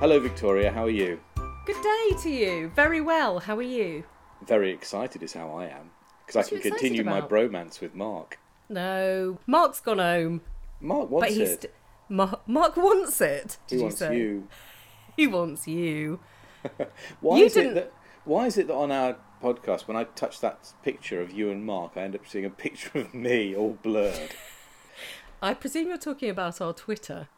Hello, Victoria. How are you? Good day to you. Very well. How are you? Very excited is how I am because I can you continue my bromance with Mark. No, Mark's gone home, Mark wants but he's it. st- Mark, Mark wants it. Did he you wants say? you. He wants you. Why You is didn't- that? Why is it that on our podcast, when I touch that picture of you and Mark, I end up seeing a picture of me all blurred? I presume you're talking about our Twitter.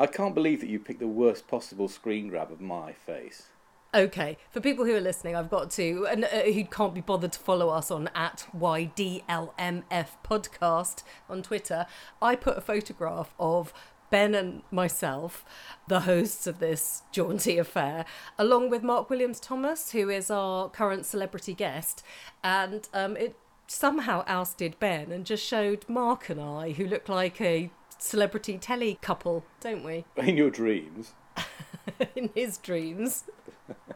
I can't believe that you picked the worst possible screen grab of my face. Okay, for people who are listening, I've got to, and uh, who can't be bothered to follow us on at YDLMF podcast on Twitter, I put a photograph of Ben and myself, the hosts of this jaunty affair, along with Mark Williams Thomas, who is our current celebrity guest, and um, it somehow ousted Ben and just showed Mark and I, who look like a celebrity telly couple, don't we? In your dreams, In his dreams.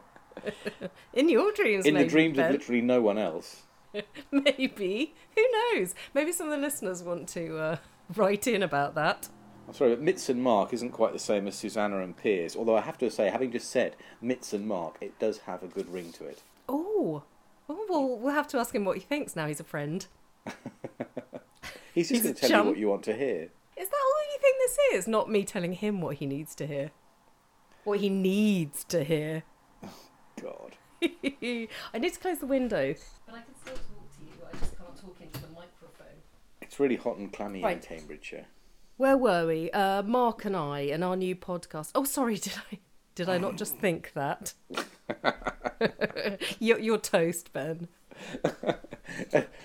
In your dreams, in the maybe, dreams of literally no one else. Maybe. Who knows? Maybe some of the listeners want to uh, write in about that. I'm sorry, but Mitz and Mark isn't quite the same as Susanna and Piers. Although I have to say, having just said Mitz and Mark, it does have a good ring to it. Oh. Oh, well, we'll have to ask him what he thinks now he's a friend. He's just going to tell chum. you what you want to hear. Is that all you think this is? Not me telling him what he needs to hear. What he needs to hear. God. I need to close the window. But I can still talk to you. I just can't talk into the microphone. It's really hot and clammy Right. in Cambridgeshire. Where were we? Uh, Mark and I and our new podcast. Oh, sorry, did I did I not just think that? you're, you're toast, Ben.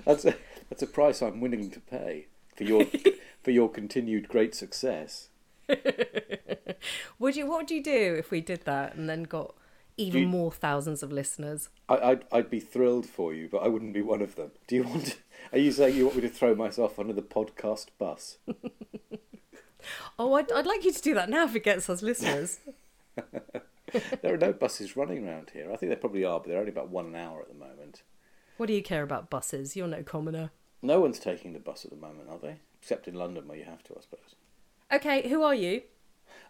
That's a, that's a price I'm willing to pay for your for your continued great success. Would you? What would you do if we did that and then got even you- more thousands of listeners? I, I'd I'd be thrilled for you, but I wouldn't be one of them. Do you want? To, are you saying you want me to throw myself under the podcast bus? Oh, I'd, I'd like you to do that now if it gets us listeners. there are no buses running around here. I think there probably are, but they're only about one an hour at the moment. what do you care about buses? You're no commoner. No one's taking the bus at the moment, are they? Except in London, where you have to, I suppose. Okay, who are you?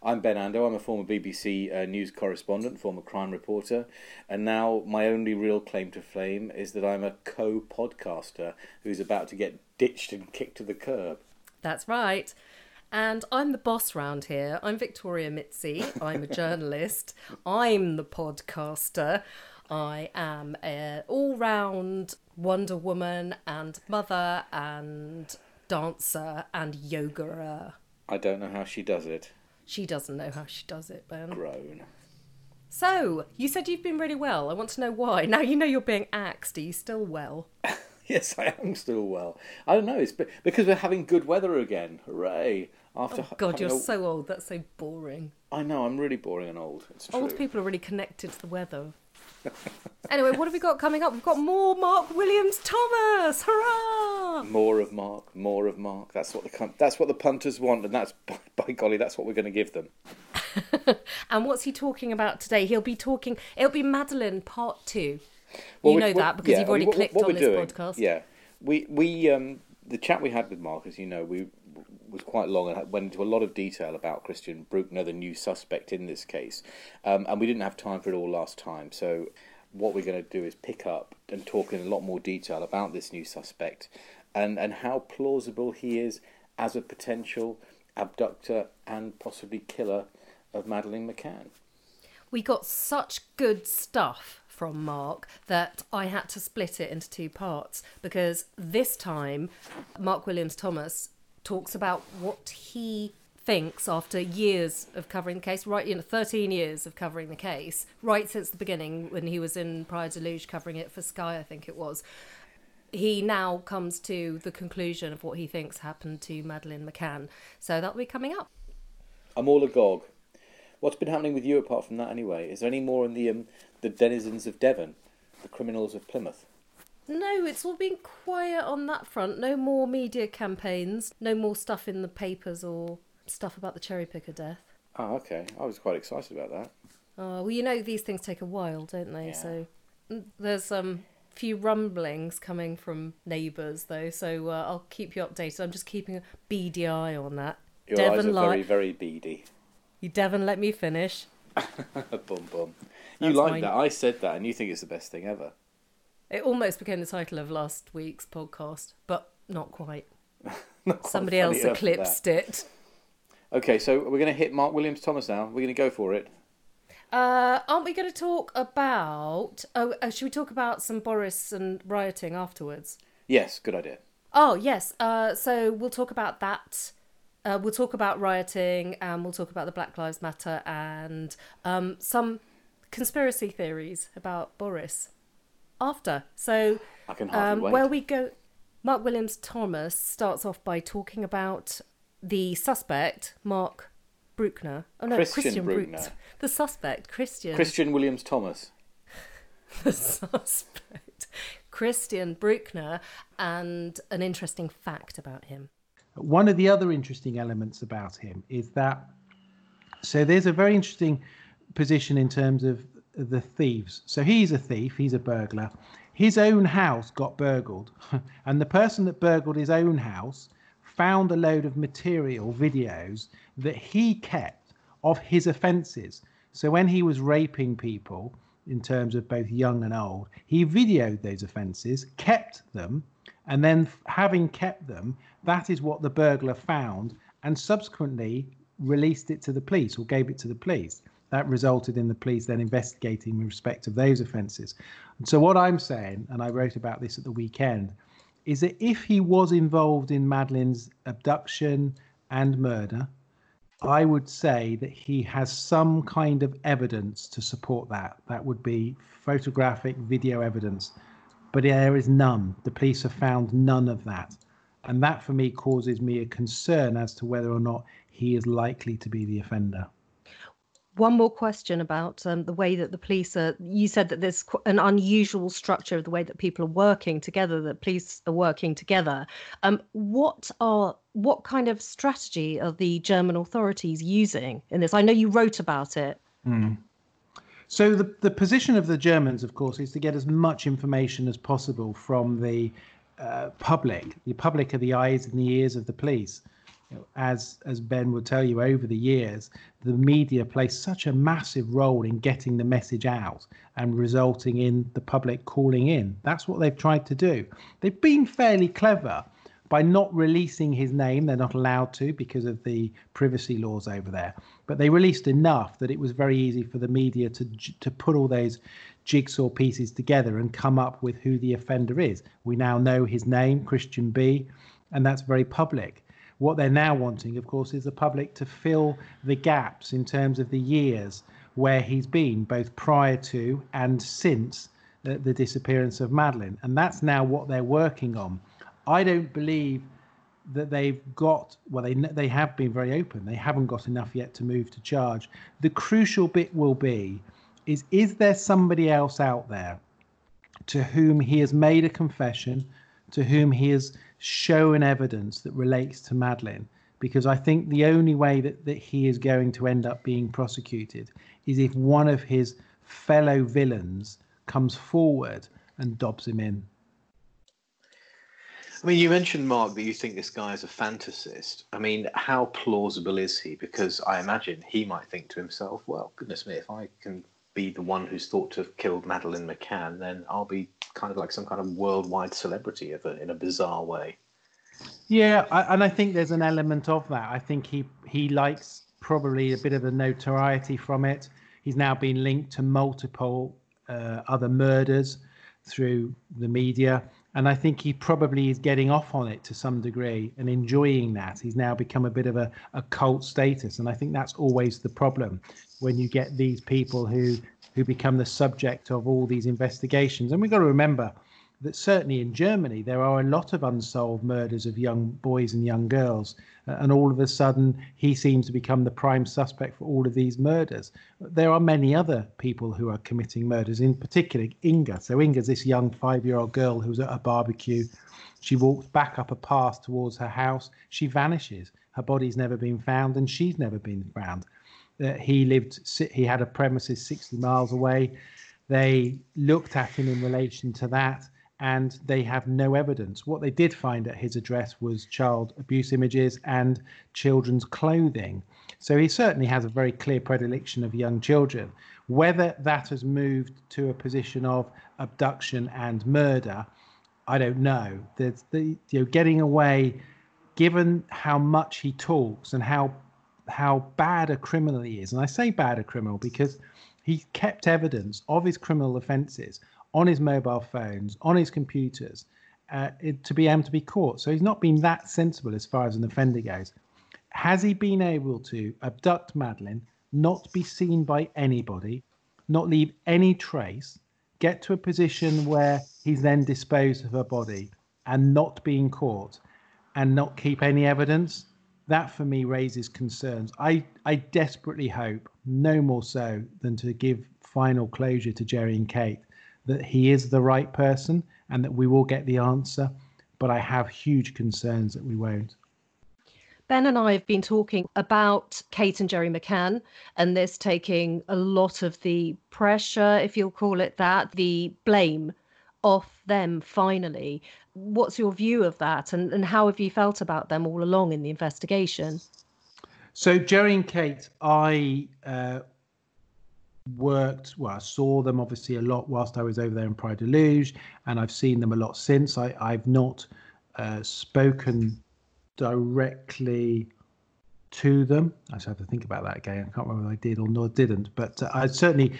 I'm Ben Ando. I'm a former BBC uh, news correspondent, former crime reporter, and now my only real claim to fame is that I'm a co-podcaster who's about to get ditched and kicked to the curb. That's right. And I'm the boss round here. I'm Victoria Mitzi. I'm a journalist. I'm the podcaster. I am an all round Wonder Woman and mother and dancer and yoga. I don't know how she does it. She doesn't know how she does it, Ben. Grown. So, you said you've been really well. I want to know why. Now you know you're being axed. Are you still well? Yes, I am still well. I don't know. It's because we're having good weather again. Hooray! After Oh, God, you're a- so old. That's so boring. I know. I'm really boring and old. It's true. Old people are really connected to the weather. Anyway, what have we got coming up? We've got more Mark Williams Thomas. Hurrah! More of Mark. More of Mark. That's what the that's what the punters want, and that's by, by golly, that's what we're going to give them. And what's he talking about today? He'll be talking. It'll be Madeleine Part Two. Well, you know that because yeah, you've already what- clicked what on this doing- podcast. Yeah, we we um the chat we had with Mark, as you know, we was quite long and went into a lot of detail about Christian Bruckner, the new suspect in this case, um, and we didn't have time for it all last time. So what we're going to do is pick up and talk in a lot more detail about this new suspect and and how plausible he is as a potential abductor and possibly killer of Madeleine McCann. We got such good stuff from Mark that I had to split it into two parts because this time Mark Williams Thomas talks about what he thinks after years of covering the case, right, you know, 13 years of covering the case, right since the beginning when he was in Praia da Luz covering it for Sky, I think it was. He now comes to the conclusion of what he thinks happened to Madeleine McCann. So that'll be coming up. I'm all agog. What's been happening with you apart from that anyway? Is there any more in the um, the denizens of Devon, the criminals of Plymouth? No, it's all been quiet on that front. No more media campaigns. No more stuff in the papers or stuff about the cherry picker death. Oh, okay. I was quite excited about that. Oh, well, you know these things take a while, don't they? Yeah. So mm, there's um few rumblings coming from neighbours though, so uh, I'll keep you updated. I'm just keeping a beady eye on that. Your eyes are Devon, very, very beady. you Devon, let me finish. bum bum. You like that? I said that, and you think it's the best thing ever. It almost became the title of last week's podcast, but not quite. Not Somebody else eclipsed it. Okay, so we're going to hit Mark Williams Thomas now. We're going to go for it. Uh, aren't we going to talk about? Oh, uh, should we talk about some Boris and rioting afterwards? Yes, good idea. Oh yes. Uh, so we'll talk about that. Uh, we'll talk about rioting, and we'll talk about the Black Lives Matter and um, some conspiracy theories about Boris after. So I can hardly um, wait. where we go, Mark Williams Thomas starts off by talking about the suspect, Mark Bruckner. Oh no, Christian Christian, Bruckner. Bruckner. The suspect, Christian. Christian Williams Thomas. the suspect, Christian Bruckner, and an interesting fact about him. One of the other interesting elements about him is that so there's a very interesting position in terms of the thieves. So he's a thief, he's a burglar. His own house got burgled, and the person that burgled his own house found a load of material, videos that he kept of his offences. So when he was raping people, in terms of both young and old, he videoed those offences, kept them, and then having kept them, that is what the burglar found, and subsequently released it to the police or gave it to the police. That resulted in the police then investigating in respect of those offences. And so what I'm saying, and I wrote about this at the weekend, is that if he was involved in Madeleine's abduction and murder, I would say that he has some kind of evidence to support that. That would be photographic video evidence, but there is none. The police have found none of that. And that for me causes me a concern as to whether or not he is likely to be the offender. One more question about um, the way that the police are. You said that there's an unusual structure of the way that people are working together. That police are working together. Um, what are what kind of strategy are the German authorities using in this? I know you wrote about it. So the, the position of the Germans, of course, is to get as much information as possible from the uh, public. The public are the eyes and the ears of the police. Know, as as Ben would tell you, over the years, the media plays such a massive role in getting the message out and resulting in the public calling in. That's what they've tried to do. They've been fairly clever by not releasing his name. They're not allowed to because of the privacy laws over there. But they released enough that it was very easy for the media to to put all those jigsaw pieces together and come up with who the offender is. We now know his name, Christian B, and that's very public. What they're now wanting, of course, is the public to fill the gaps in terms of the years where he's been, both prior to and since the, the disappearance of Madeleine. And that's now what they're working on. I don't believe that they've got well they they have been very open they haven't got enough yet to move to charge the crucial bit will be is is there somebody else out there to whom he has made a confession to whom he has shown evidence that relates to Madeleine because I think the only way that, that he is going to end up being prosecuted is if one of his fellow villains comes forward and dobs him in I mean, you mentioned, Mark, that you think this guy is a fantasist. I mean, how plausible is he? Because I imagine he might think to himself, well, goodness me, if I can be the one who's thought to have killed Madeleine McCann, then I'll be kind of like some kind of worldwide celebrity a, in a bizarre way. Yeah, I, and I think there's an element of that. I think he he likes probably a bit of the notoriety from it. He's now been linked to multiple uh, other murders through the media, and I think he probably is getting off on it to some degree and enjoying that. He's now become a bit of a, a cult status, and I think that's always the problem when you get these people who who become the subject of all these investigations. And we've got to remember that certainly in Germany there are a lot of unsolved murders of young boys and young girls, uh, and all of a sudden he seems to become the prime suspect for all of these murders. There are many other people who are committing murders, in particular Inga. So Inga's this young five-year-old girl who's at a barbecue. She walks back up a path towards her house. She vanishes. Her body's never been found, and she's never been found. Uh, he lived. He had a premises 60 miles away. They looked at him in relation to that, and they have no evidence. What they did find at his address was child abuse images and children's clothing. So he certainly has a very clear predilection of young children. Whether that has moved to a position of abduction and murder, I don't know. There's the you know getting away, given how much he talks and how how bad a criminal he is, and I say bad a criminal because he kept evidence of his criminal offences on his mobile phones, on his computers, uh, it, to be able to be caught. So he's not been that sensible as far as an offender goes. Has he been able to abduct Madeleine, not be seen by anybody, not leave any trace, get to a position where he's then disposed of her body and not being caught and not keep any evidence? That for me raises concerns. I, I desperately hope, no more so than to give final closure to Gerry and Kate, that he is the right person and that we will get the answer. But I have huge concerns that we won't. Ben and I have been talking about Kate and Gerry McCann and this taking a lot of the pressure, if you'll call it that, the blame off them finally. What's your view of that and, and how have you felt about them all along in the investigation? So, Gerry and Kate, I uh, worked well i saw them obviously a lot whilst i was over there in Praia da Luz and i've seen them a lot since. I, i've not uh, spoken directly to them. I just have to think about that again. I can't remember whether i did or nor didn't but uh, i certainly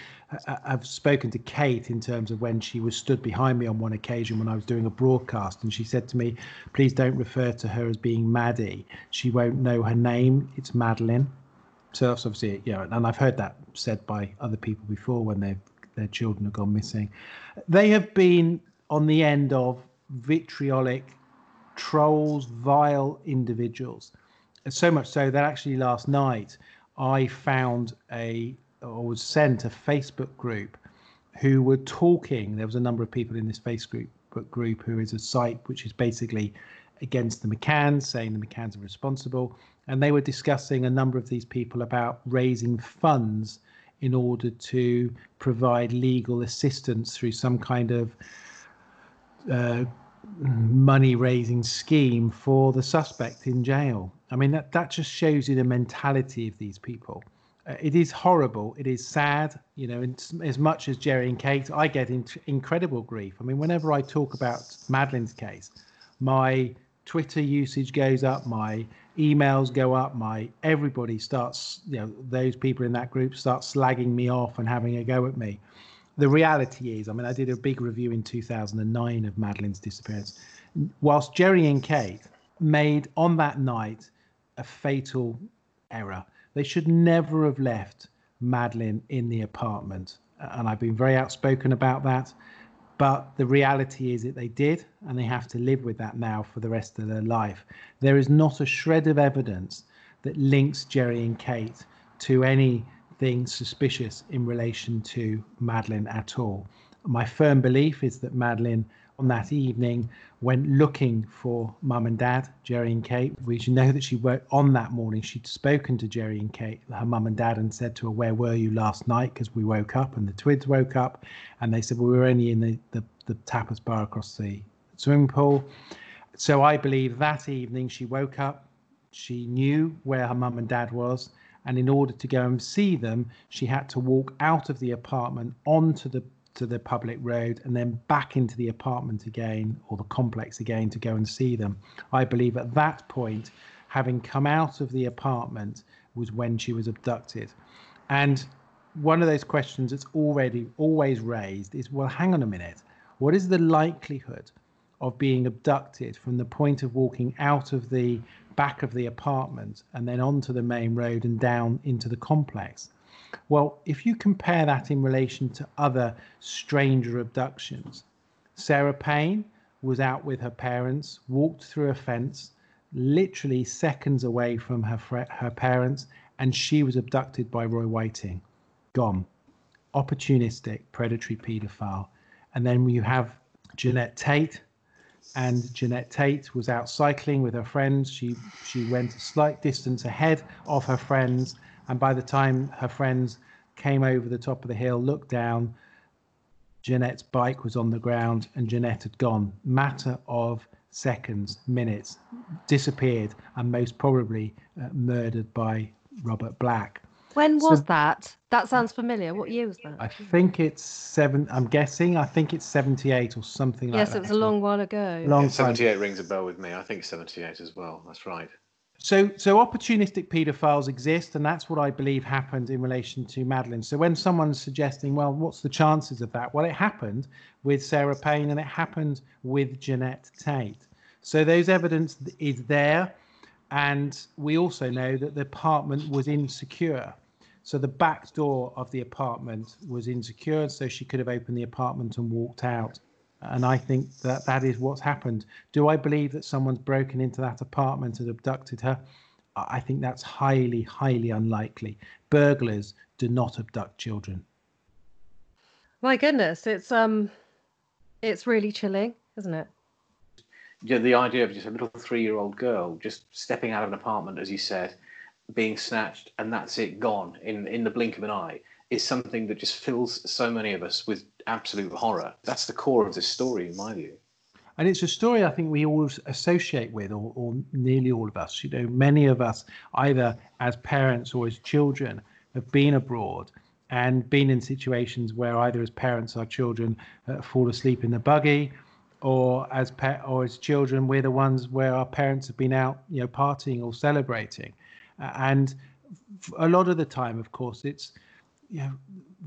uh, i've spoken to kate in terms of when she was stood behind me on one occasion when i was doing a broadcast and she said to me please don't refer to her as being maddie. She won't know her name. It's madeleine so that's obviously yeah, and I've heard that said by other people before when their their children have gone missing. They have been on the end of vitriolic trolls, vile individuals. So much so that actually last night I found a or was sent a Facebook group who were talking. There was a number of people in this Facebook group who is a site which is basically against the McCanns, saying the McCanns are responsible and they were discussing a number of these people about raising funds in order to provide legal assistance through some kind of uh, money raising scheme for the suspect in jail. I mean, that, that just shows you the mentality of these people. Uh, it is horrible. It is sad. You know, as much as Gerry and Kate, I get in, incredible grief. I mean, whenever I talk about Madeleine's case, my Twitter usage goes up, my emails go up, my everybody starts, you know, those people in that group start slagging me off and having a go at me. The reality is, I mean, I did a big review in 2009 of madeleine's disappearance. Whilst Gerry and Kate made on that night a fatal error, they should never have left madeleine in the apartment. And I've been very outspoken about that. But the reality is that they did, and they have to live with that now for the rest of their life. There is not a shred of evidence that links Gerry and Kate to anything suspicious in relation to Madeleine at all. My firm belief is that Madeleine on that evening went looking for mum and dad, Gerry and Kate. We should know that she went on that morning. She'd spoken to Gerry and Kate, her mum and dad, and said to her, Where were you last night? Because we woke up and the twins woke up. And they said, Well, we were only in the, the, the tapas bar across the swimming pool. So I believe that evening she woke up, she knew where her mum and dad was. And in order to go and see them, she had to walk out of the apartment onto the to the public road and then back into the apartment again or the complex again to go and see them. I believe at that point, having come out of the apartment was when she was abducted. And one of those questions that's already always raised is well, hang on a minute. What is the likelihood of being abducted from the point of walking out of the back of the apartment and then onto the main road and down into the complex? Well, if you compare that in relation to other stranger abductions, Sarah Payne was out with her parents, walked through a fence, literally seconds away from her her parents, and she was abducted by Roy Whiting. Gone. Opportunistic, predatory paedophile. And then you have Genette Tate, and Genette Tate was out cycling with her friends. She she went a slight distance ahead of her friends and by the time her friends came over the top of the hill, looked down, Genette's bike was on the ground and Genette had gone. Matter of seconds, minutes, disappeared, and most probably uh, murdered by Robert Black. When was so, that? That sounds familiar. What year was that? I think it's seven. I'm guessing. I think it's seventy-eight or something yes, like that. Yes, it was a long while ago. Long yeah, seventy-eight rings a bell with me. I think seventy-eight as well. That's right. So, so opportunistic paedophiles exist, and that's what I believe happened in relation to Madeleine. So, when someone's suggesting, well, what's the chances of that? Well, it happened with Sarah Payne, and it happened with Genette Tate. So, those evidence is there, and we also know that the apartment was insecure. So, the back door of the apartment was insecure, so she could have opened the apartment and walked out. And I think that that is what's happened. Do I believe that someone's broken into that apartment and abducted her? I think that's highly, highly unlikely. Burglars do not abduct children. My goodness, it's um, it's really chilling, isn't it? Yeah, the idea of just a little three-year-old girl just stepping out of an apartment, as you said, being snatched, and that's it, gone in in the blink of an eye is something that just fills so many of us with absolute horror. That's the core of this story, in my view. And it's a story I think we always associate with, or, or nearly all of us. You know, many of us, either as parents or as children, have been abroad and been in situations where either as parents our children uh, fall asleep in the buggy or as pa- or as children we're the ones where our parents have been out you know partying or celebrating uh, and a lot of the time of course it's you know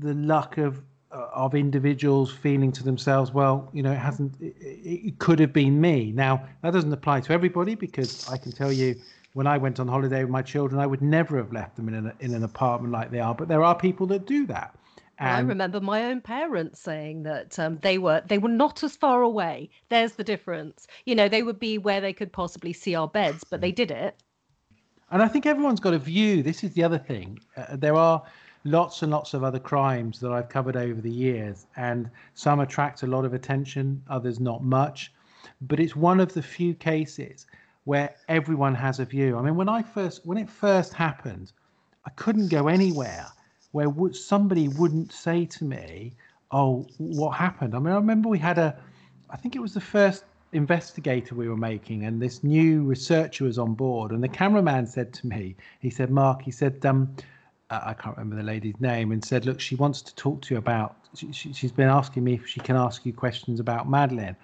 the luck of of individuals feeling to themselves, well, you know, it hasn't. It, it, could have been me. Now that doesn't apply to everybody because I can tell you, when I went on holiday with my children, I would never have left them in an in an apartment like they are. But there are people that do that. And I remember my own parents saying that um, they were they were not as far away. There's the difference. You know, they would be where they could possibly see our beds, but they did it. And I think everyone's got a view. This is the other thing. Uh, there are lots and lots of other crimes that I've covered over the years, and some attract a lot of attention, others not much. But it's one of the few cases where everyone has a view. I mean, when I first when it first happened, I couldn't go anywhere where somebody wouldn't say to me, "Oh, what happened?" I mean, I remember we had a, I think it was the first investigator we were making, and this new researcher was on board, and the cameraman said to me, he said, "Mark," he said, um, I can't remember the lady's name, and said, "Look, she wants to talk to you about. She, she, has been asking me if she can ask you questions about Madeleine."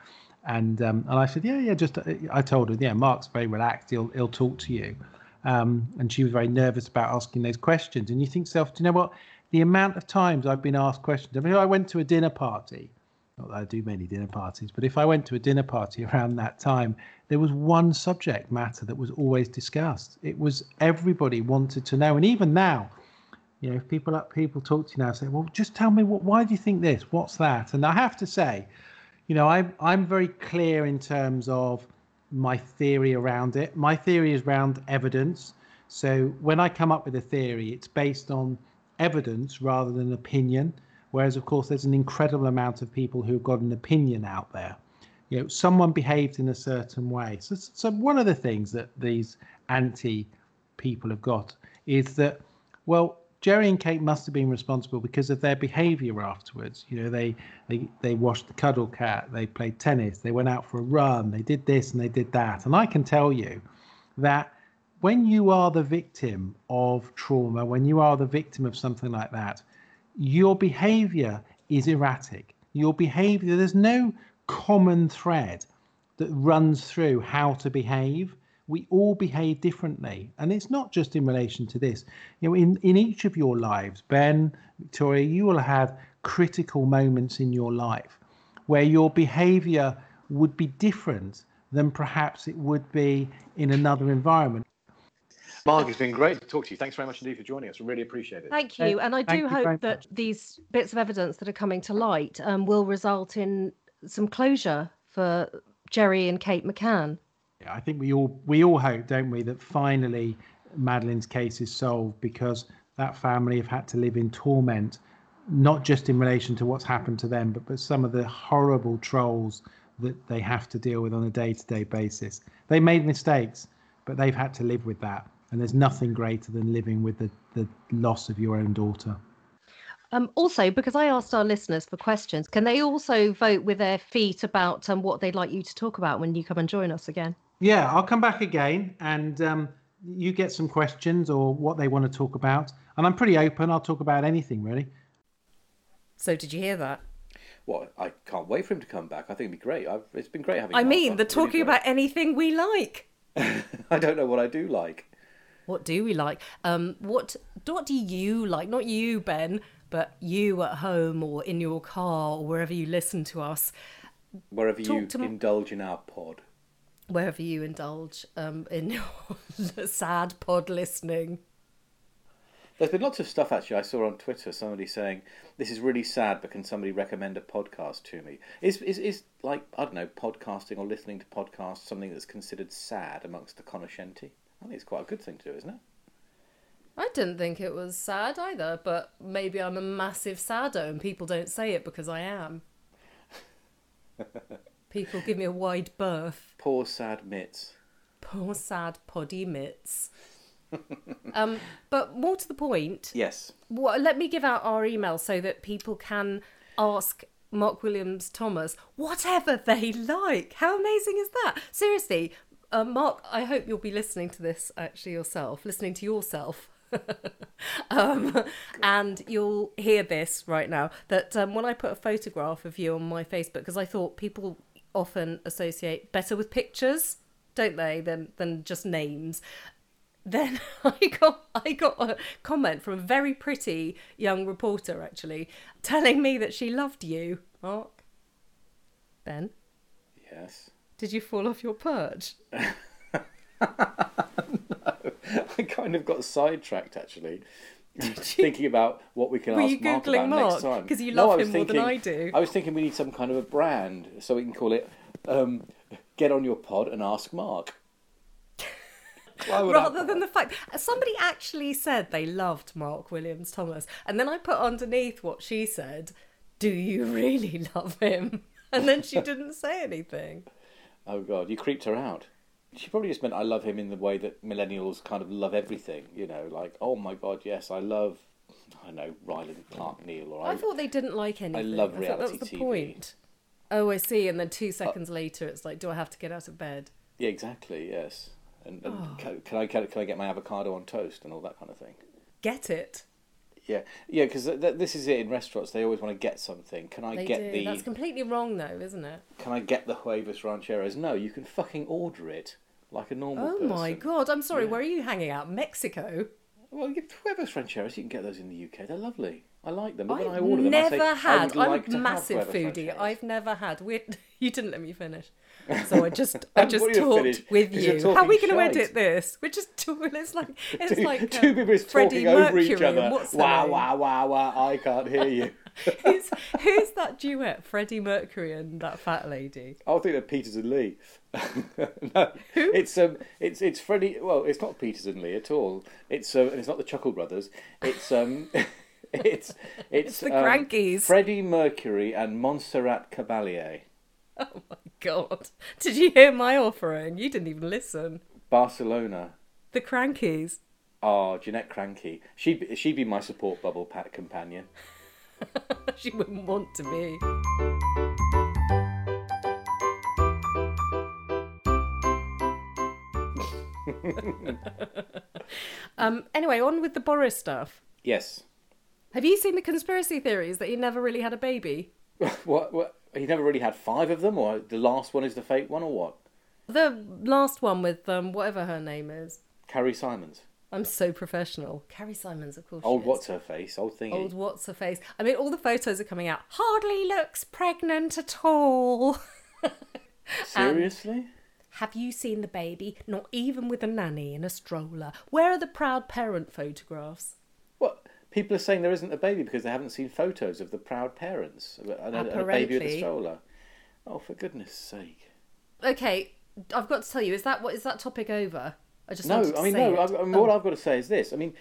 And um, and I said, "Yeah, yeah." Just uh, I told her, "Yeah, Mark's very relaxed. He'll he'll talk to you." Um, and she was very nervous about asking those questions. And you think, self, do you know what? The amount of times I've been asked questions. I mean, I went to a dinner party. Not that I do many dinner parties, but if I went to a dinner party around that time, there was one subject matter that was always discussed. It was everybody wanted to know, and even now, you know, if people people talk to you now, say, "Well, just tell me what. Why do you think this? What's that?" And I have to say, you know, I'm I'm very clear in terms of my theory around it. My theory is around evidence. So when I come up with a theory, it's based on evidence rather than opinion. Whereas, of course, there's an incredible amount of people who've got an opinion out there. You know, someone behaved in a certain way. So, so one of the things that these anti people have got is that, well, Gerry and Kate must have been responsible because of their behaviour afterwards. You know, they they they washed the cuddle cat, they played tennis, they went out for a run, they did this and they did that. And I can tell you that when you are the victim of trauma, when you are the victim of something like that, your behaviour is erratic. Your behaviour, there's no common thread that runs through how to behave we all behave differently. And it's not just in relation to this. You know, in, in each of your lives, Ben, Victoria, you will have critical moments in your life where your behavior would be different than perhaps it would be in another environment. Mark, it's been great to talk to you. Thanks very much indeed for joining us. We really appreciate it. Thank you. And I do hope that these bits of evidence that are coming to light um, will result in some closure for Gerry and Kate McCann. I think we all we all hope, don't we, that finally Madeleine's case is solved because that family have had to live in torment, not just in relation to what's happened to them, but but some of the horrible trolls that they have to deal with on a day-to-day basis. They made mistakes, but they've had to live with that, and there's nothing greater than living with the the loss of your own daughter. Um, also, because I asked our listeners for questions, can they also vote with their feet about um, what they'd like you to talk about when you come and join us again? Yeah, I'll come back again and um, you get some questions or what they want to talk about. And I'm pretty open. I'll talk about anything, really. So, did you hear that? Well, I can't wait for him to come back. I think it'd be great. I've, it's been great having. You. I mean, on. the talking great. about anything we like. I don't know what I do like. What do we like? Um, what what do you like? Not you, Ben, but you at home or in your car or wherever you listen to us, Wherever Talk you to me- indulge in our pod. Wherever you indulge um, in your sad pod listening. There's been lots of stuff actually. I saw on Twitter somebody saying this is really sad, but can somebody recommend a podcast to me? Is is is like I don't know, podcasting or listening to podcasts something that's considered sad amongst the cognoscenti? I think it's quite a good thing to do, isn't it? I didn't think it was sad either, but maybe I'm a massive saddo and people don't say it because I am. people give me a wide berth. Poor sad mitts. Poor sad poddy mitts. um, but more to the point, Yes. let me give out our email so that people can ask Mark Williams Thomas whatever they like. How amazing is that? Seriously, uh, Mark, I hope you'll be listening to this actually yourself, listening to yourself. um, and you'll hear this right now that um, when I put a photograph of you on my Facebook, because I thought people often associate better with pictures, don't they, than than just names then I got I got a comment from a very pretty young reporter actually telling me that she loved you, Mark. Ben, Yes. did you fall off your perch? I kind of got sidetracked actually. Thinking about what we can Were ask you Mark Googling about Mark? next time. 'Cause you love was him more than I do. I was thinking we need some kind of a brand so we can call it um, "Get on your pod and ask Mark." Would I- Rather than the fact somebody actually said they loved Mark Williams Thomas, and then I put underneath what she said, "Do you really love him?" And then she didn't say anything. Oh god, you creeped her out. She probably just meant I love him in the way that millennials kind of love everything. You know, like oh my god, yes, I love. I don't know Rylan Clark mm. Neal or I thought they didn't like anything. I love thought that reality was the TV. point. Oh, I see. And then two uh, seconds later, it's like, do I have to get out of bed? yeah, exactly, yes. And, and Oh. can, can I can, I get my avocado on toast and all that kind of thing? Get it? Yeah, yeah, because th- th- this is it in restaurants. They always want to get something. Can I They get do. the That's completely wrong, though, isn't it? Can I get the huevos rancheros? No, you can fucking order it like a normal Oh person. my god! I'm sorry. Yeah. Where are you hanging out? Mexico? Well, you huevos rancheros. You can get those in the UK. They're lovely. I like them. But I've I order them, never I say, I had. would I'm like a massive foodie. rancheros. I've never had. We you didn't let me finish, so I just I just you talked finished? with you're. How are we going to edit this? We're just talking. It's like it's two, like two um, people is Freddie talking over Mercury each other. what's Wow, wow, wow, wow! I can't hear you. who's, who's that duet? Freddie Mercury and that fat lady. I think they're Peters and Lee. no, it's um, it's it's Freddie. Well, it's not Peters and Lee at all. It's um, and it's not the Chuckle Brothers. It's um, it's it's, the um, Krankies. Freddie Mercury and Montserrat Caballé. Oh my god! Did you hear my offering? You didn't even listen. Barcelona. The Krankies. Ah, Janette Krankie. She'd be, she'd be my support bubble pat companion. she wouldn't want to be. um. Anyway, on with the Boris stuff. Yes. Have you seen the conspiracy theories that he never really had a baby? what? What? He never really had five of them, or the last one is the fake one, or what? The last one with um whatever her name is. Carrie Symonds. I'm so professional. Carrie Symonds, of course. Old what's her face? Old thing. Old what's her face? I mean, all the photos are coming out. Hardly looks pregnant at all. Um, Seriously? Have you seen the baby? Not even with a nanny in a stroller. Where are the proud parent photographs? What? People are saying there isn't a baby because they haven't seen photos of the proud parents and a, a baby with a stroller. Oh, for goodness sake! Okay, I've got to tell you, is that what is that topic over? I just No, I mean no. I've, I mean, Oh. what I've got to say is this. I mean,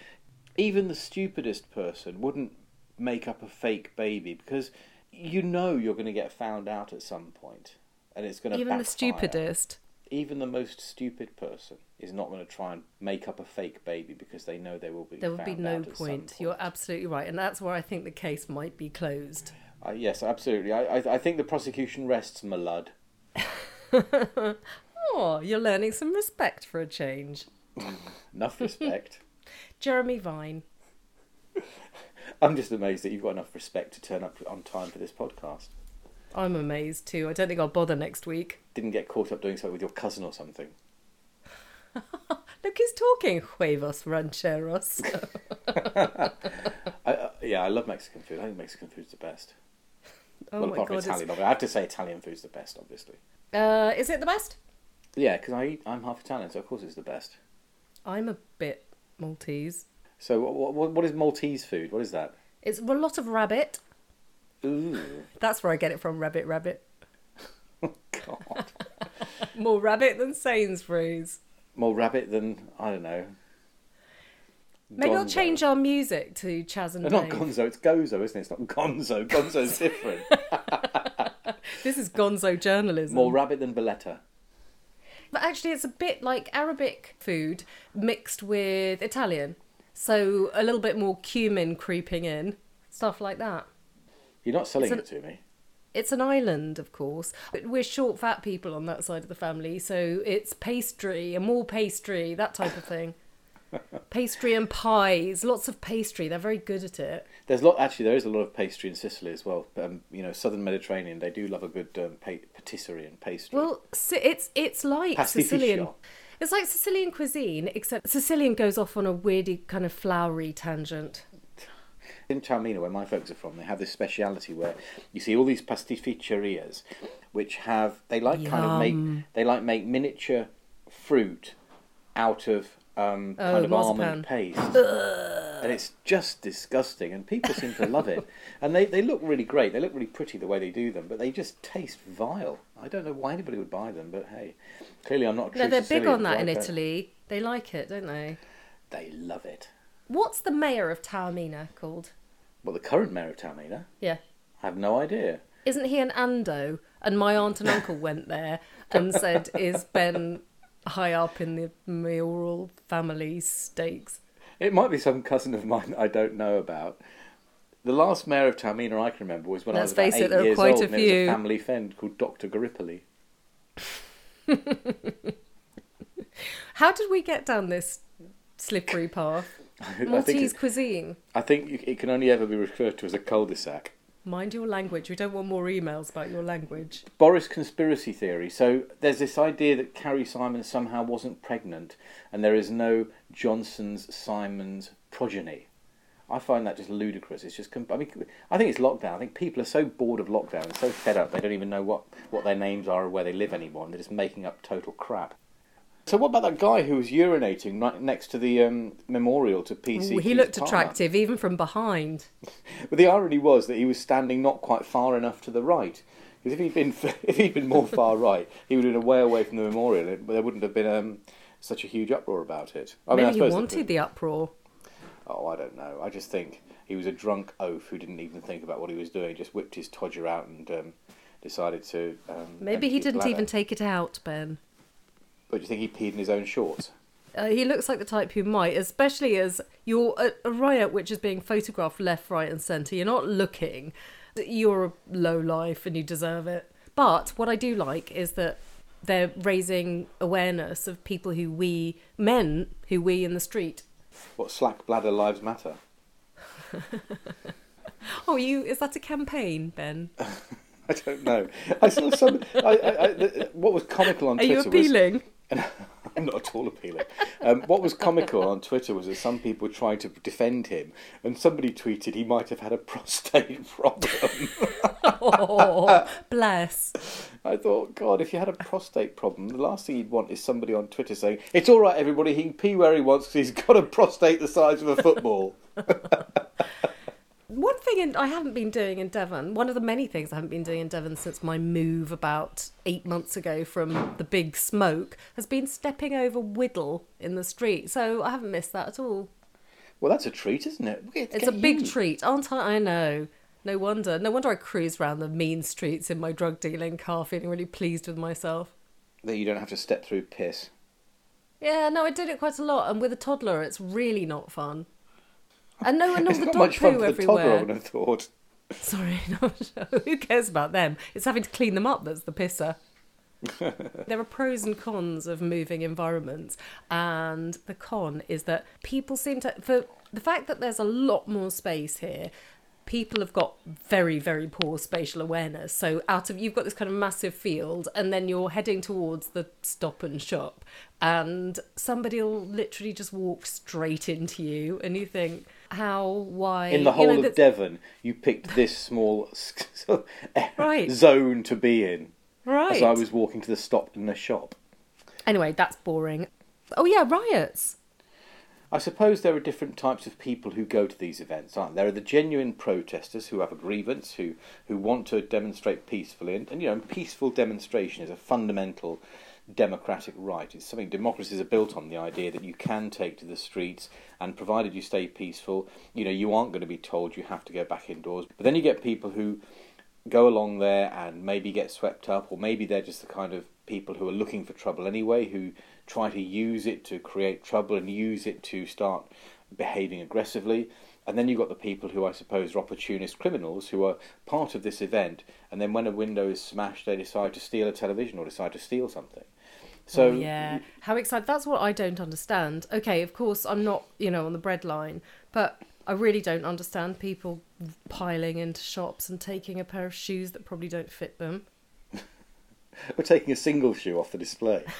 even the stupidest person wouldn't make up a fake baby because you know you're going to get found out at some point, and it's going to even the stupidest. even the most stupid person is not going to try and make up a fake baby because they know they will be. There would be no some point. You're absolutely right, and that's where I think the case might be closed. Uh, yes, absolutely. I, I, I think the prosecution rests, my lud. Oh, you're learning some respect for a change. Enough respect. Jeremy Vine. I'm just amazed that you've got enough respect to turn up on time for this podcast. I'm amazed too. I don't think I'll bother next week. Didn't get caught up doing something with your cousin or something. Look, he's talking huevos rancheros. I, uh, yeah, I love Mexican food. I think Mexican food's the best. oh well, my apart from. Italian, it's- I have to say Italian food's the best, obviously. Uh, is it the best? Yeah, because I I'm half Italian, so of course it's the best. I'm a bit Maltese. So, what, what, what is Maltese food? What is that? It's a lot of rabbit. Ooh, That's where I get it from. Rabbit, rabbit. Oh, God. More rabbit than Sainsbury's. More rabbit than I don't know. Maybe I'll change our music to Chas and No, not Gonzo. It's Gozo, isn't it? It's not Gonzo. Gonzo's different. This is Gonzo journalism. More rabbit than Valletta. But actually, it's a bit like Arabic food mixed with Italian. So a little bit more cumin creeping in, stuff like that. You're not selling It's it to me. It's an island, of course. But we're short, fat people on that side of the family, so it's pastry and more pastry, that type of thing. Pastry and pies, lots of pastry. They're very good at it. There's a lot. Actually, there is a lot of pastry in Sicily as well. Um, you know, southern Mediterranean. They do love a good um, pa- patisserie and pastry. Well, it's it's like. Sicilian. It's like Sicilian cuisine, except Sicilian goes off on a weirdy kind of flowery tangent. in Taormina, where my folks are from, they have this speciality where you see all these pastificerias, which have they like kind of make they like make miniature fruit out of um, Oh, kind of marzipan. almond paste, and it's just disgusting. And people seem to love it, and they they look really great. They look really pretty the way they do them, but they just taste vile. I don't know why anybody would buy them, but hey, clearly I'm not. No, they're big on that in I don't- Italy. They like it, don't they? They love it. What's the mayor of Taormina called? Well, the current mayor of Taormina, Yeah. I have no idea. Isn't he an Ando? And my aunt and uncle went there and said, Is Ben high up in the mayoral family stakes? It might be some cousin of mine I don't know about. The last mayor of Taormina I can remember was when Let's I was about it, eight are years quite old, a and it was few. a family friend called Dr. Garipoli. How did we get down this slippery path? I think, Maltese it- cuisine. I think it can only ever be referred to as a cul-de-sac. Mind your language. We don't want more emails about your language. Boris conspiracy theory. So there's this idea that Carrie Simon somehow wasn't pregnant, and there is no Johnson's Symonds progeny. I find that just ludicrous. It's just. I mean, I think it's lockdown. I think people are so bored of lockdown and so fed up they don't even know what, what their names are or where they live anymore, and they're just making up total crap. So what about that guy who was urinating right next to the um, memorial to PC? Ooh, he looked Palmer? attractive, even from behind. But the irony was that he was standing not quite far enough to the right. Because if he'd been if he'd been more far right, he would have been way away from the memorial. and There wouldn't have been um, such a huge uproar about it. I mean, I Maybe he wanted the uproar. Oh, I don't know. I just think he was a drunk oaf who didn't even think about what he was doing. Just whipped his todger out and um, decided to. Um, Maybe he didn't even take it out, Ben. But do you think he peed in his own shorts? Uh, he looks like the type who might, especially as you're a, a riot which is being photographed left, right, and centre. You're not looking. You're a low life and you deserve it. But what I do like is that they're raising awareness of people who we, men who we in the street. What slack bladder lives matter? Oh, you is that a campaign, Ben? I don't know. I saw some. I, I, I, what was comical on Are Twitter you was appealing? I'm not at all appealing. Um, what was comical on Twitter was that some people were trying to defend him, and somebody tweeted he might have had a prostate problem. oh, bless. I thought, God, if you had a prostate problem, the last thing you'd want is somebody on Twitter saying, "It's all right, everybody. He can pee where he wants because he's got a prostate the size of a football." One thing in, I haven't been doing in Devon, one of the many things I haven't been doing in Devon since my move about eight months ago from the big smoke, has been stepping over Whittle in the street. So I haven't missed that at all. well, that's a treat, isn't it? It's a big treat, aren't I? I know. No wonder. No wonder I cruise around the mean streets in my drug dealing car feeling really pleased with myself. That you don't have to step through piss. Yeah, no, I did it quite a lot, and with a toddler, it's really not fun. And no, and all the dog much fun poo everywhere. I would have thought. Sorry, no, who cares about them? It's having to clean them up that's the pisser. there are pros and cons of moving environments, and the con is that people seem to, for the fact that there's a lot more space here, people have got very, very poor spatial awareness. So, out of you've got this kind of massive field, and then you're heading towards the stop and shop, and somebody will literally just walk straight into you, and you think, how, why? In the You whole know, of Devon, you picked this small Right. zone to be in. Right. As I was walking to the stop and the shop. Anyway, that's boring. Oh yeah, riots. I suppose there are different types of people who go to these events, aren't there? There are the genuine protesters who have a grievance, who, who want to demonstrate peacefully, and, and you know, peaceful demonstration is a fundamental democratic right. It's something democracies are built on the idea that you can take to the streets, and provided you stay peaceful, you know, you aren't going to be told you have to go back indoors. But then you get people who go along there and maybe get swept up, or maybe they're just the kind of people who are looking for trouble anyway, who try to use it to create trouble and use it to start behaving aggressively. And then you've got the people who I suppose are opportunist criminals who are part of this event, and then when a window is smashed, they decide to steal a television or decide to steal something. So Oh, yeah, how excited! That's what I don't understand. Okay, of course I'm not, you know, on the bread line, but I really don't understand people piling into shops and taking a pair of shoes that probably don't fit them. we're taking a single shoe off the display.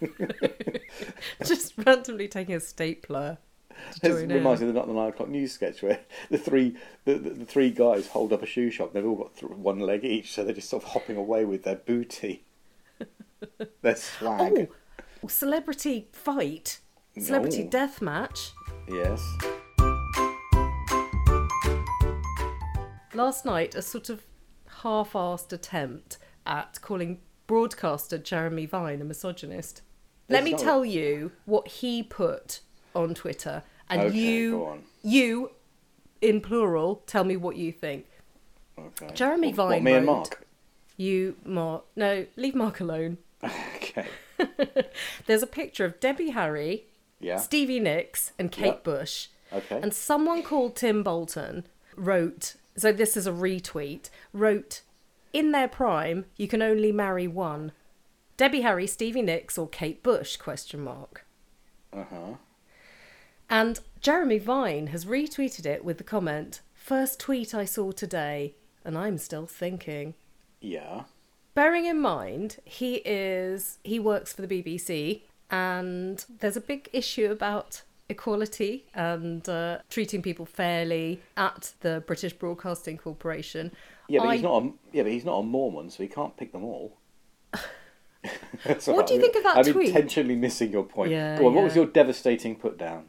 Just randomly taking a stapler It reminds me of the, not the nine o'clock news sketch where the three the, the, the three guys hold up a shoe shop. They've all got th- one leg each, so they're just sort of hopping away with their booty, their swag. Oh, celebrity fight, celebrity death match. Yes. Last night, a sort of half-assed attempt at calling broadcaster Jeremy Vine a misogynist. Let me not- tell you what he put on Twitter, and Okay, you, you, in plural, tell me what you think. Okay. Jeremy What, Vine What, me and Mark. You, Mark, no, leave Mark alone. Okay. There's a picture of Debbie Harry, Yeah. Stevie Nicks, and Kate Yep. Bush. Okay. And someone called Tim Bolton wrote, so this is a retweet, wrote, in their prime, you can only marry one. Debbie Harry, Stevie Nicks, or Kate Bush? Question mark. Uh huh. And Jeremy Vine has retweeted it with the comment, first tweet I saw today, and I'm still thinking. Yeah. Bearing in mind, he is he works for the BBC, and there's a big issue about equality and uh, treating people fairly at the British Broadcasting Corporation. Yeah, but I- he's not. A, yeah, but he's not a Mormon, so he can't pick them all. What do you think of that I'm tweet? intentionally missing your point. Yeah, Go on. What was your devastating put down?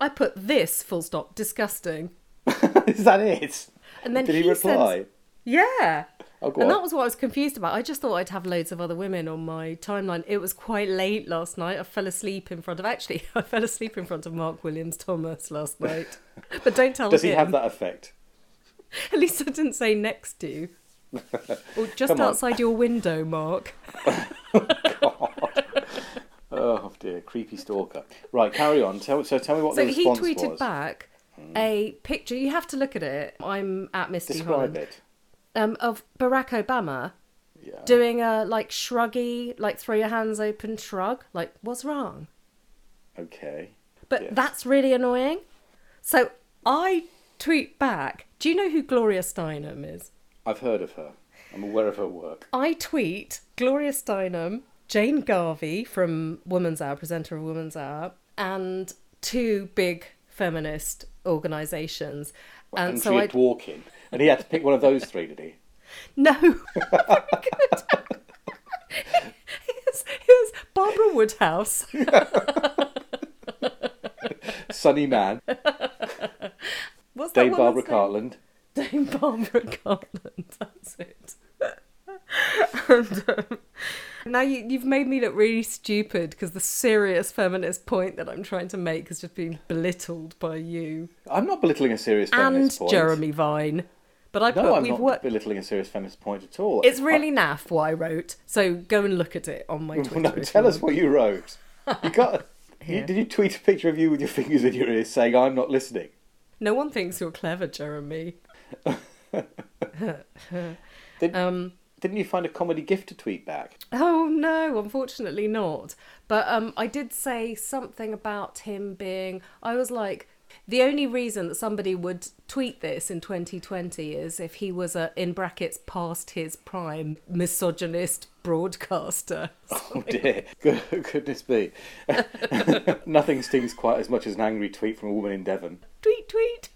I put this full stop disgusting, Is that it? and then Did he, he reply? sends- yeah. Oh, and on. that was what I was confused about. I just thought I'd have loads of other women on my timeline. It was quite late last night. I fell asleep in front of actually I fell asleep in front of Mark Williams Thomas last night. but don't tell him. Does he have that effect? At least I didn't say next to. or just Come on. outside your window, Mark. Oh dear, creepy stalker. Right, carry on. Tell, so tell me what So the he tweeted was. back a picture. You have to look at it. I'm at Misty Describe Holland. it. Um, of Barack Obama Yeah. doing a like shruggy, like throw your hands open shrug. Like, what's wrong? Okay. But Yes. that's really annoying. So I tweet back. Do you know who Gloria Steinem is? I've heard of her. I'm aware of her work. I tweet Gloria Steinem, Jane Garvey from Woman's Hour, presenter of Woman's Hour, and two big feminist organisations. And, And, so she I had Dworkin. And he had to pick one of those three, did he? no. Oh Good. Here's, here's Barbara Woodhouse. Sunny Man, What's that Dame Barbara woman's name? Barbara Cartland. That's it. and, um, now you, you've made me look really stupid because the serious feminist point that I'm trying to make has just been belittled by you I'm not belittling a serious and feminist point. Jeremy Vine. But I put No, I'm we've not worked. belittling a serious feminist point at all. It's really naff what I wrote. So go and look at it on my Twitter. no, if tell you us want. what you wrote. You got. you, Here. did you tweet a picture of you with your fingers in your ears saying, "I'm not listening"? No one thinks you're clever, Jeremy. Did, Um, didn't you find a comedy gift to tweet back? Oh no, unfortunately not. But um, I did say something about him being. I was like, the only reason that somebody would tweet this in 2020 is if he was a in brackets past his prime misogynist broadcaster. Oh dear, Good, goodness me! Nothing stings quite as much as an angry tweet from a woman in Devon. tweet, tweet.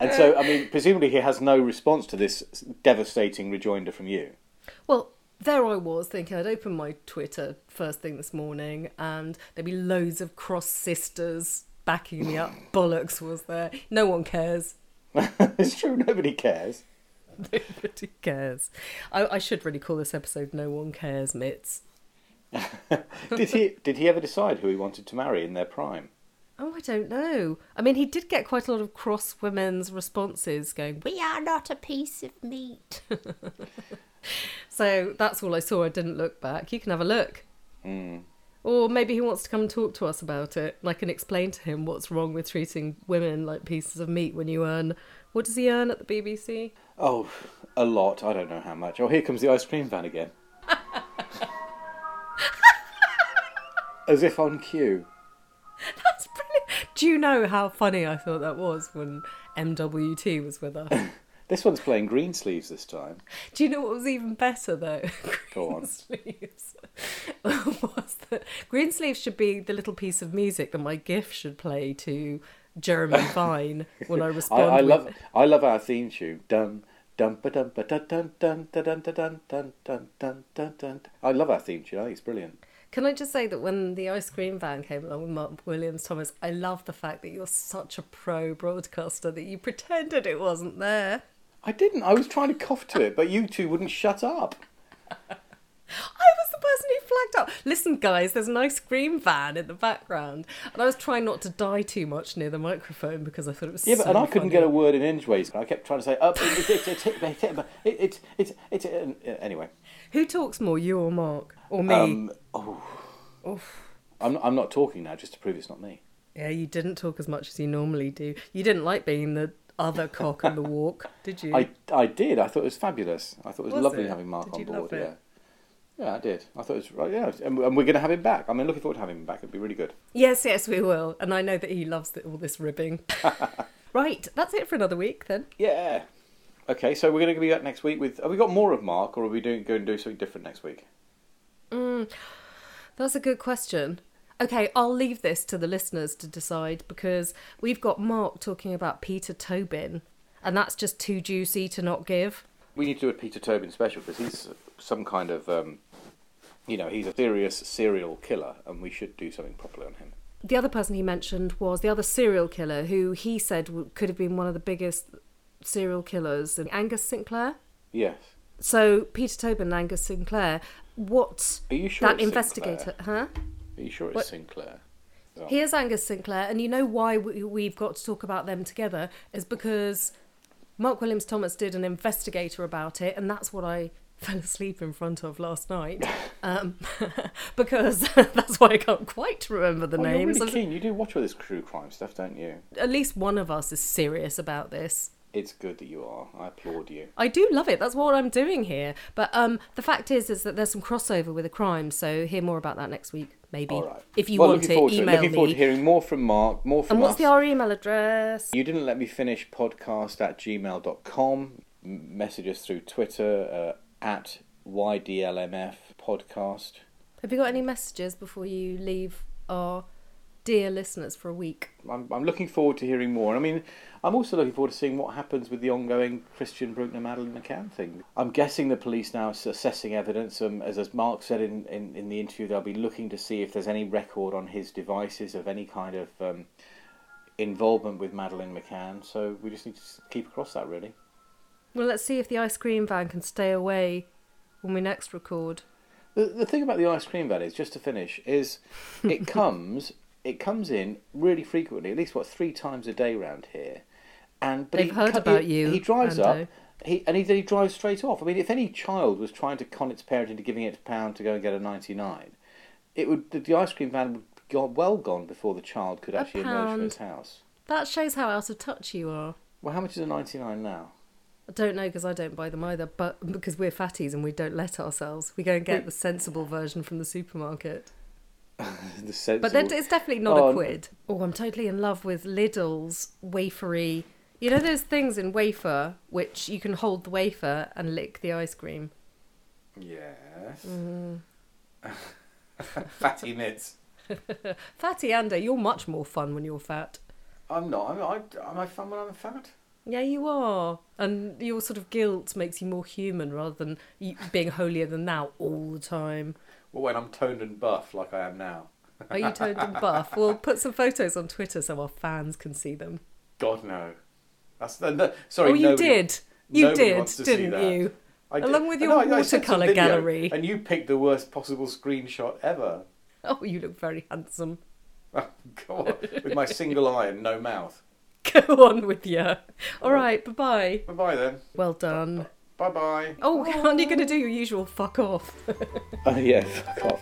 And so, I mean, presumably he has no response to this devastating rejoinder from you. Well, there I was thinking I'd open my Twitter first thing this morning and there'd be loads of cross sisters backing me up. Bollocks was there. No one cares. it's true, nobody cares. Nobody cares. I, I should really call this episode "No One Cares." Mitts. Did he? Did he ever decide who he wanted to marry in their prime? Oh, I don't know. I mean, he did get quite a lot of cross women's responses going, "We are not a piece of meat." so that's all I saw. I didn't look back. You can have a look. Mm. Or maybe he wants to come and talk to us about it, and I can explain to him what's wrong with treating women like pieces of meat when you earn. What does he earn at the BBC? Oh, a lot. I don't know how much. Oh, here comes the ice cream van again. As if on cue. Do you know how funny I thought that was when MWT was with us? This one's playing Greensleeves this time. Do you know what was even better though? Go on. Greensleeves was that Greensleeves should be the little piece of music that my GIF should play to Jeremy Vine when I I, respond. I with- love I love our theme tune. Dun dun ba dun ba dun dun dun dun dun dun dun dun dun dun dun. I love our theme tune. I think it's brilliant. Can I just say that when the ice cream van came along with Mark Williams Thomas, I love the fact that you're such a pro broadcaster that you pretended it wasn't there. I didn't. I was trying to cough to it, but you two wouldn't shut up. I was the person who flagged up. Listen, guys, there's an ice cream van in the background, and I was trying not to die too much near the microphone because I thought it was. Yeah, but so and I couldn't get a word in edgeways. I kept trying to say, "Up, it's it's it's it's it's anyway." Who talks more, you or Mark or me? Um, oh, I'm I'm not talking now just to prove it's not me. Yeah, you didn't talk as much as you normally do. You didn't like being the other cock on the walk, did you? I I did. I thought it was fabulous. I thought it was, Was lovely it? having Mark Did on board. Yeah. Yeah, I did. I thought it was right. Yeah, and, and we're going to have him back. I'm looking forward to having him back. It'd be really good. Yes, yes, we will. And I know that he loves the, all this ribbing. right, that's it for another week then. Yeah. Okay, so we're going to be back next week with. Have we got more of Mark, or are we doing going to do something different next week? Mm. That's a good question. Okay, I'll leave this to the listeners to decide because we've got Mark talking about Peter Tobin, and that's just too juicy to not give. We need to do a Peter Tobin special because he's some kind of, um, you know, he's a serious serial killer, and we should do something properly on him. The other person he mentioned was the other serial killer who he said could have been one of the biggest serial killers, Angus Sinclair. Yes. So Peter Tobin and Angus Sinclair, what Are you sure that investigator, Sinclair? huh? Are you sure it's What- Sinclair? Oh. Here's Angus Sinclair, and you know why we, we've got to talk about them together is because Mark Williams Thomas did an investigator about it, and that's what I fell asleep in front of last night. Um, because that's why I can't quite remember the Oh, you're names. really keen. You do watch all this true crime stuff, don't you? At least one of us is serious about this. It's good that you are. I applaud you. I do love it. That's what I'm doing here. But um, the fact is, is that there's some crossover with a crime. So hear more about that next week, maybe. All right. If you well, want to forward to email Looking forward to hearing more from Mark, more from And what's us. the our email address? You didn't let me finish podcast at gmail.com. Message us through Twitter uh, at YDLMF podcast. Have you got any messages before you leave our dear listeners for a week? I'm, I'm looking forward to hearing more. I mean, I'm also looking forward to seeing what happens with the ongoing Christian Bruckner Madeleine McCann thing. I'm guessing the police now are assessing evidence. Um, as, as Mark said in, in, in the interview, they'll be looking to see if there's any record on his devices of any kind of um, involvement with Madeleine McCann. So we just need to keep across that, really. Well, let's see if the ice cream van can stay away when we next record. The, the thing about the ice cream van is, just to finish, is it comes it comes in really frequently, at least what three times a day round here, and but They've he heard cut- about he, you, He drives Ando. up. He and he, then he drives straight off. I mean, if any child was trying to con its parent into giving it a pound to go and get a ninety nine, it would the, the ice cream van would go well gone before the child could A actually emerge from his house. That shows how out of touch you are. Well, how much is a ninety nine now? I don't know because I don't buy them either, but because we're fatties and we don't let ourselves, we go and get the sensible version from the supermarket. the sensible... But then it's definitely not Oh, a quid. Oh, I'm totally in love with Lidl's wafery. You know those things in wafer which you can hold the wafer and lick the ice cream. Yes. Mm. Fatty mitts. Fatty Ando, you're much more fun when you're fat. I'm not. I'm, I, am I fun when I'm fat? Yeah, you are. And your sort of guilt makes you more human rather than being holier than thou all the time. Well, when I'm toned and buff like I am now. Are you toned and buff? We'll put some photos on Twitter so our fans can see them. God no. That's no, no, sorry. oh, you nobody- did. You nobody did, wants to see didn't you? I did- Along with your watercolour video, gallery. And you picked the worst possible screenshot ever. Oh, you look very handsome. Oh, Go on. With my single eye and no mouth. Go on with you. All right, bye bye. Bye bye then. Well done. Bye bye. Oh, aren't you going to do your usual fuck off? Oh yeah, fuck off.